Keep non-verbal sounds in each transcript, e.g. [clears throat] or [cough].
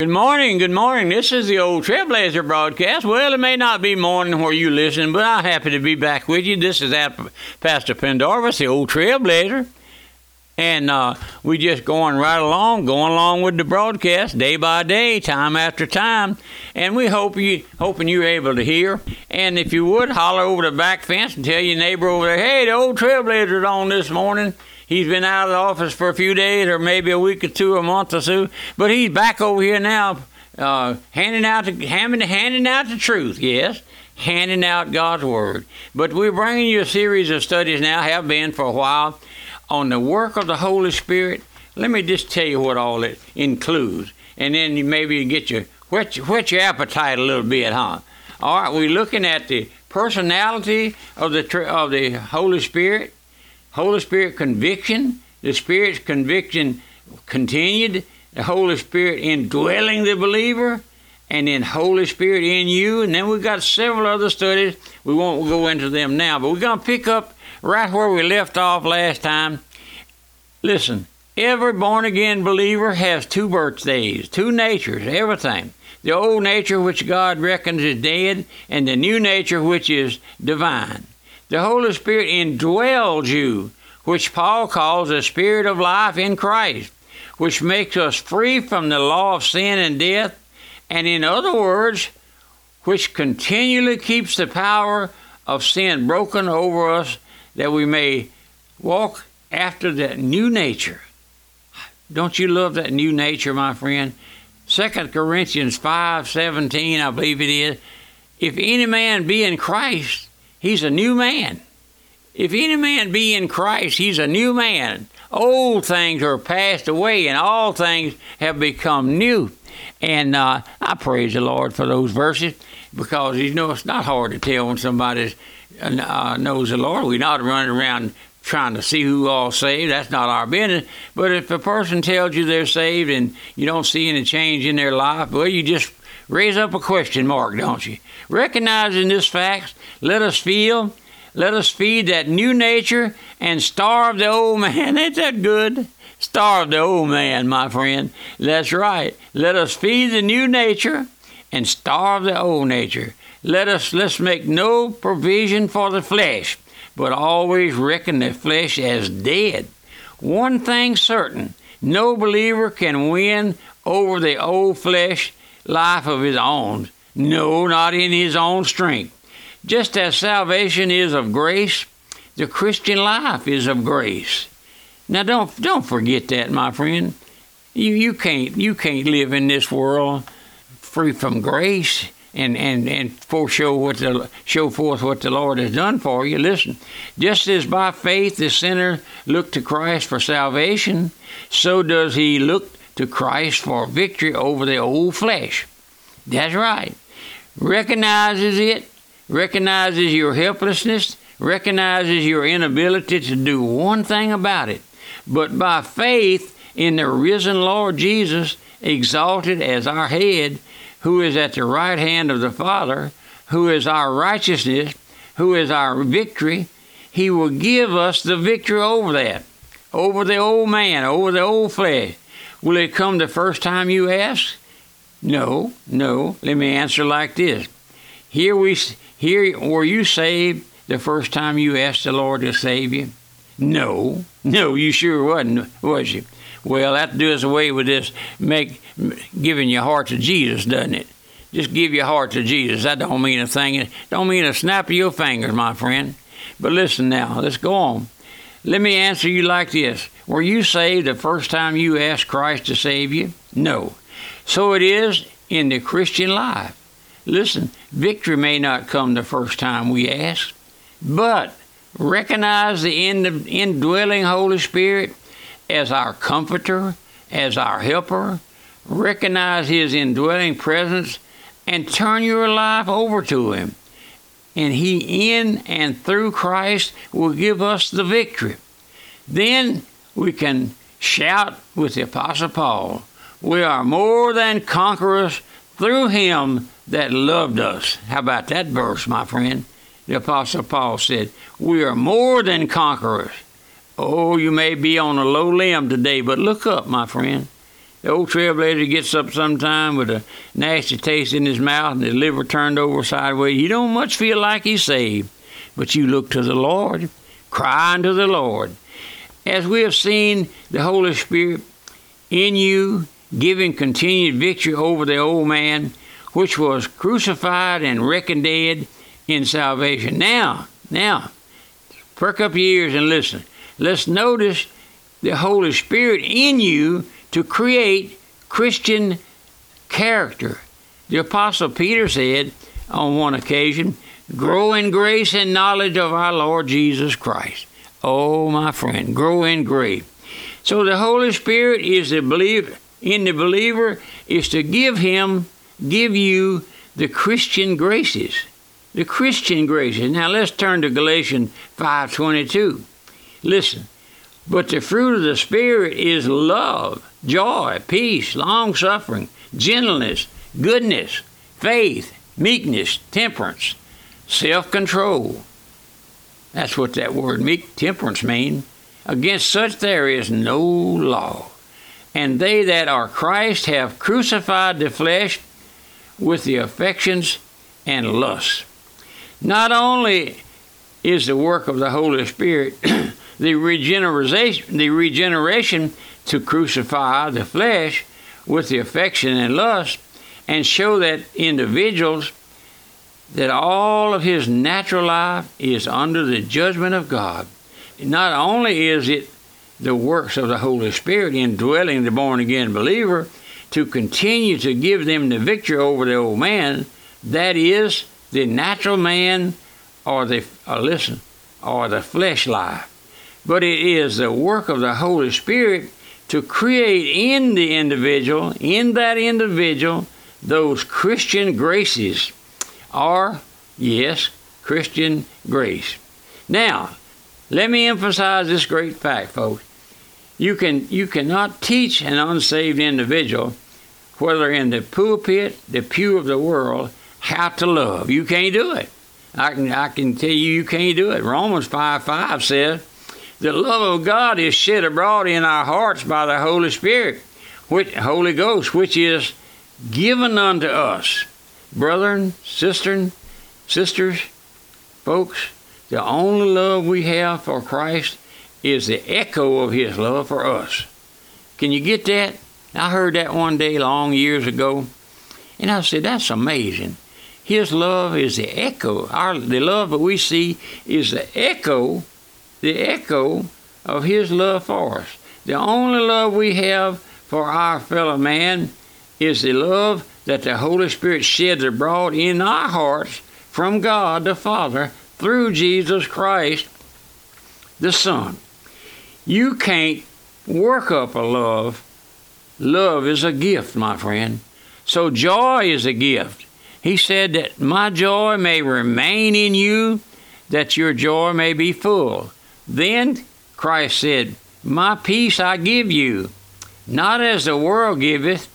Good morning, good morning. This is the old Trailblazer broadcast. Well, it may not be morning where you listen, but I'm happy to be back with you. This is Pastor Pendarvis, the old Trailblazer. And uh, we just going right along, going along with the broadcast day by day, time after time. And we hope you hoping you're able to hear. And if you would, holler over the back fence and tell your neighbor over there, hey, the old Trailblazer's on this morning. He's been out of the office for a few days, or maybe a week or two, a month or so, but he's back over here now, uh, handing out the handing, handing out the truth. Yes, handing out God's word. But we're bringing you a series of studies now, have been for a while, on the work of the Holy Spirit. Let me just tell you what all it includes, and then maybe you get your whet, whet your appetite a little bit, huh? All right, we're looking at the personality of the of the Holy Spirit Holy Spirit conviction, the Spirit's conviction continued, the Holy Spirit indwelling the believer, and then Holy Spirit in you. And then we've got several other studies. We won't go into them now, but we're going to pick up right where we left off last time. Listen, every born again believer has two birthdays, two natures, everything. The old nature, which God reckons is dead, and the new nature, which is divine. The Holy Spirit indwells you, which Paul calls the Spirit of life in Christ, which makes us free from the law of sin and death, and in other words, which continually keeps the power of sin broken over us that we may walk after that new nature. Don't you love that new nature, my friend? 2 Corinthians 5 17, I believe it is. If any man be in Christ, He's a new man. If any man be in Christ, he's a new man. Old things are passed away, and all things have become new. And uh, I praise the Lord for those verses because you know it's not hard to tell when somebody uh, knows the Lord. We're not running around trying to see who all saved. That's not our business. But if a person tells you they're saved and you don't see any change in their life, well, you just raise up a question mark, don't you? Recognizing this fact, let us feel, let us feed that new nature and starve the old [laughs] man. Ain't that good? Starve the old man, my friend. That's right. Let us feed the new nature and starve the old nature. Let us let's make no provision for the flesh, but always reckon the flesh as dead. One thing certain, no believer can win over the old flesh life of his own. No, not in his own strength. Just as salvation is of grace, the Christian life is of grace. Now don't don't forget that, my friend. You you can't you can't live in this world free from grace and and and foreshow what the show forth what the Lord has done for you. Listen, just as by faith the sinner looked to Christ for salvation, so does he look to Christ for victory over the old flesh. That's right. Recognizes it, recognizes your helplessness, recognizes your inability to do one thing about it. But by faith in the risen Lord Jesus, exalted as our head, who is at the right hand of the Father, who is our righteousness, who is our victory, he will give us the victory over that, over the old man, over the old flesh. Will it come the first time you ask? No, no. Let me answer like this. Here we here were you saved the first time you asked the Lord to save you? No, no, you sure wasn't, was you? Well, that does away with this make giving your heart to Jesus, doesn't it? Just give your heart to Jesus. That don't mean a thing. It don't mean a snap of your fingers, my friend. But listen now, let's go on. Let me answer you like this. Were you saved the first time you asked Christ to save you? No. So it is in the Christian life. Listen, victory may not come the first time we ask, but recognize the indwelling Holy Spirit as our comforter, as our helper. Recognize His indwelling presence and turn your life over to Him. And He, in and through Christ, will give us the victory. Then we can shout with the Apostle Paul, We are more than conquerors through him that loved us. How about that verse, my friend? The Apostle Paul said, We are more than conquerors. Oh, you may be on a low limb today, but look up, my friend. The old trailblazer gets up sometime with a nasty taste in his mouth and his liver turned over sideways. You don't much feel like he's saved, but you look to the Lord, cry unto the Lord. As we have seen the Holy Spirit in you, giving continued victory over the old man, which was crucified and reckoned dead in salvation. Now, now, perk up your ears and listen. Let's notice the Holy Spirit in you to create Christian character. The Apostle Peter said on one occasion, Grow in grace and knowledge of our Lord Jesus Christ. Oh, my friend, grow in grace. So the Holy Spirit is the believer in the believer is to give him, give you the Christian graces. The Christian graces. Now let's turn to Galatians 5:22. Listen. But the fruit of the Spirit is love, joy, peace, long suffering, gentleness, goodness, faith, meekness, temperance, self control. That's what that word meek temperance means. Against such there is no law. And they that are Christ have crucified the flesh with the affections and lusts. Not only is the work of the Holy Spirit [clears throat] the regeneration, the regeneration to crucify the flesh with the affection and lust and show that individuals that all of his natural life is under the judgment of God. Not only is it the works of the Holy Spirit indwelling the born again believer to continue to give them the victory over the old man, that is the natural man or the or listen or the flesh life but it is the work of the Holy Spirit to create in the individual, in that individual, those Christian graces, are, yes, Christian grace. Now, let me emphasize this great fact, folks. You can you cannot teach an unsaved individual, whether in the pulpit, the pew of the world, how to love. You can't do it. I can I can tell you you can't do it. Romans 5 5 says, the love of God is shed abroad in our hearts by the Holy Spirit, which Holy Ghost, which is given unto us. Brethren, sisters, sisters, folks, the only love we have for Christ is the echo of his love for us. Can you get that? I heard that one day long years ago, and I said, that's amazing. His love is the echo. Our, the love that we see is the echo the echo of His love for us. The only love we have for our fellow man is the love that the Holy Spirit sheds abroad in our hearts from God the Father through Jesus Christ the Son. You can't work up a love. Love is a gift, my friend. So joy is a gift. He said that my joy may remain in you, that your joy may be full. Then Christ said, My peace I give you, not as the world giveth,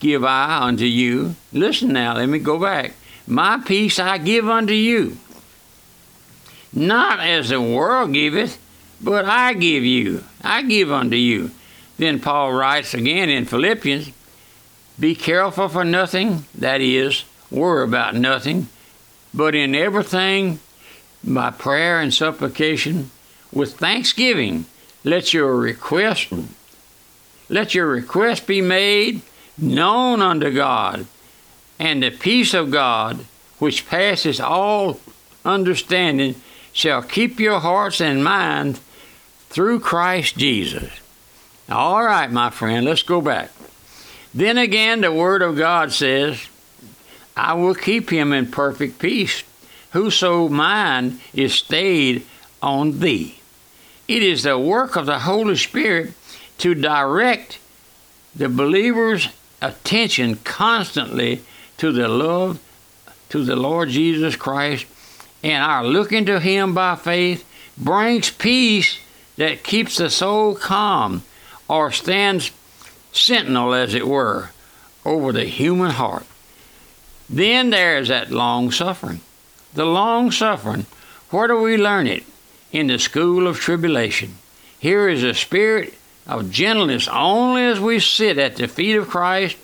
give I unto you. Listen now, let me go back. My peace I give unto you, not as the world giveth, but I give you. I give unto you. Then Paul writes again in Philippians Be careful for nothing, that is, worry about nothing, but in everything, by prayer and supplication, with thanksgiving, let your request let your request be made known unto God, and the peace of God, which passes all understanding, shall keep your hearts and minds through Christ Jesus. All right, my friend, let's go back. Then again, the Word of God says, I will keep him in perfect peace, whoso mind is stayed on thee. It is the work of the Holy Spirit to direct the believer's attention constantly to the love to the Lord Jesus Christ and our looking to Him by faith brings peace that keeps the soul calm or stands sentinel, as it were, over the human heart. Then there is that long suffering. The long suffering. Where do we learn it? In the school of tribulation. Here is a spirit of gentleness. Only as we sit at the feet of Christ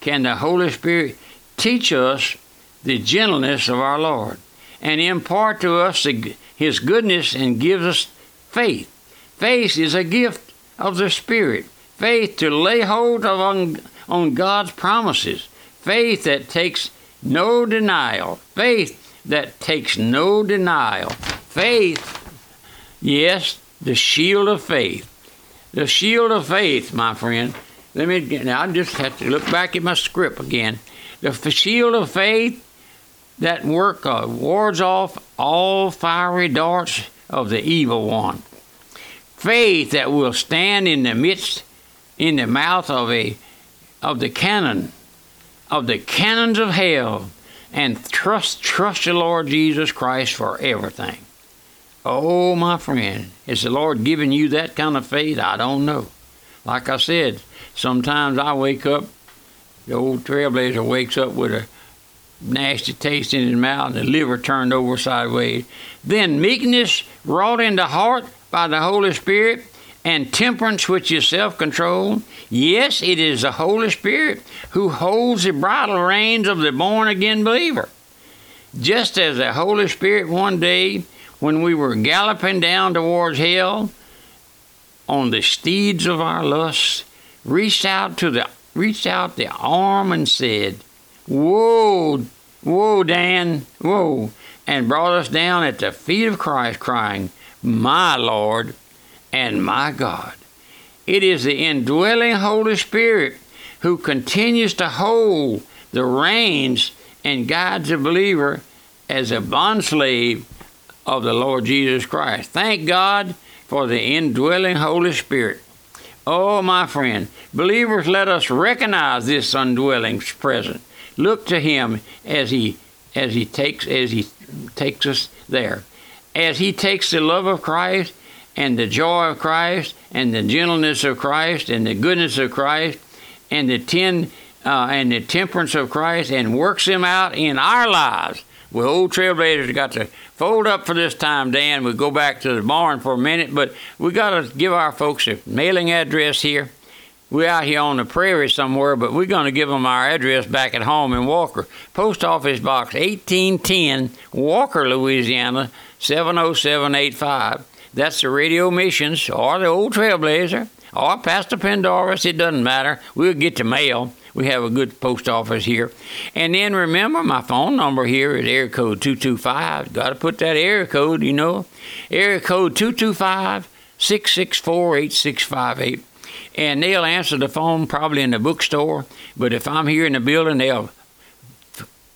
can the Holy Spirit teach us the gentleness of our Lord and impart to us the, His goodness and gives us faith. Faith is a gift of the Spirit. Faith to lay hold of on, on God's promises. Faith that takes no denial. Faith that takes no denial. Faith, yes, the shield of faith. The shield of faith, my friend. Let me now. I just have to look back at my script again. The shield of faith that work uh, wards off all fiery darts of the evil one. Faith that will stand in the midst, in the mouth of a of the cannon, of the cannons of hell, and trust trust the Lord Jesus Christ for everything. Oh, my friend, is the Lord giving you that kind of faith? I don't know. Like I said, sometimes I wake up, the old trailblazer wakes up with a nasty taste in his mouth and the liver turned over sideways. Then meekness wrought in the heart by the Holy Spirit and temperance, which is self control. Yes, it is the Holy Spirit who holds the bridle reins of the born again believer. Just as the Holy Spirit one day, when we were galloping down towards hell on the steeds of our lusts, reached out to the reached out the arm and said, Whoa, whoa, Dan, whoa, and brought us down at the feet of Christ, crying, My Lord and my God. It is the indwelling Holy Spirit who continues to hold the reins and guides the believer as a bondslave of the Lord Jesus Christ. Thank God for the indwelling Holy Spirit. Oh, my friend, believers, let us recognize this indwelling presence look to him as he as he takes as he takes us there. As he takes the love of Christ and the joy of Christ and the gentleness of Christ and the goodness of Christ and the ten uh, and the temperance of Christ and works them out in our lives. Well, old trailblazers got to fold up for this time, Dan. We go back to the barn for a minute, but we got to give our folks a mailing address here we're out here on the prairie somewhere, but we're going to give them our address back at home in Walker. Post Office Box 1810, Walker, Louisiana 70785. That's the Radio Missions or the Old Trailblazer or Pastor Pendarvis. It doesn't matter. We'll get the mail. We have a good post office here. And then remember, my phone number here is area code 225. Got to put that area code, you know. Area code 225 664 8658 and they'll answer the phone probably in the bookstore. But if I'm here in the building, they'll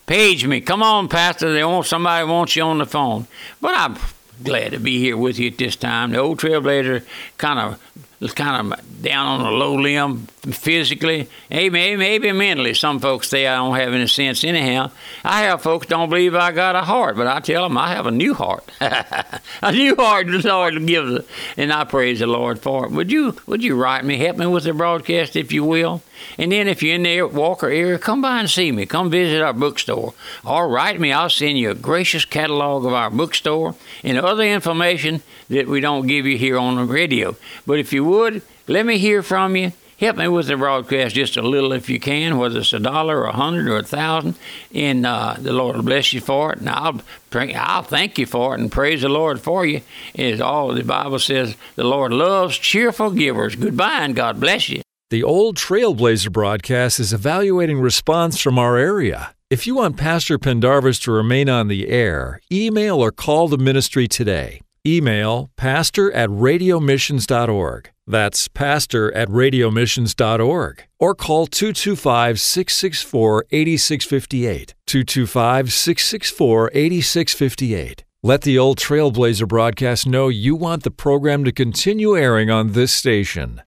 page me. Come on, Pastor. They want somebody wants you on the phone. But I'm glad to be here with you at this time. The old trailblazer kind of kind of down on a low limb physically, maybe, maybe mentally. Some folks say I don't have any sense anyhow. I have folks don't believe I got a heart, but I tell them I have a new heart, [laughs] a new heart the Lord gives, and I praise the Lord for it. Would you would you write me, help me with the broadcast if you will, and then if you're in the Walker area, come by and see me. Come visit our bookstore, or write me. I'll send you a gracious catalog of our bookstore and other information that we don't give you here on the radio. But if you would, let me hear from you. Help me with the broadcast just a little if you can, whether it's a dollar or a hundred or a thousand, and uh, the Lord will bless you for it. And I'll I'll thank you for it and praise the Lord for you. Is all the Bible says. The Lord loves cheerful givers. Goodbye and God bless you. The old Trailblazer broadcast is evaluating response from our area. If you want Pastor Pendarvis to remain on the air, email or call the ministry today. Email pastor at radiomissions.org. That's pastor at radiomissions.org. Or call 225 664 8658. 225 664 8658. Let the old Trailblazer broadcast know you want the program to continue airing on this station.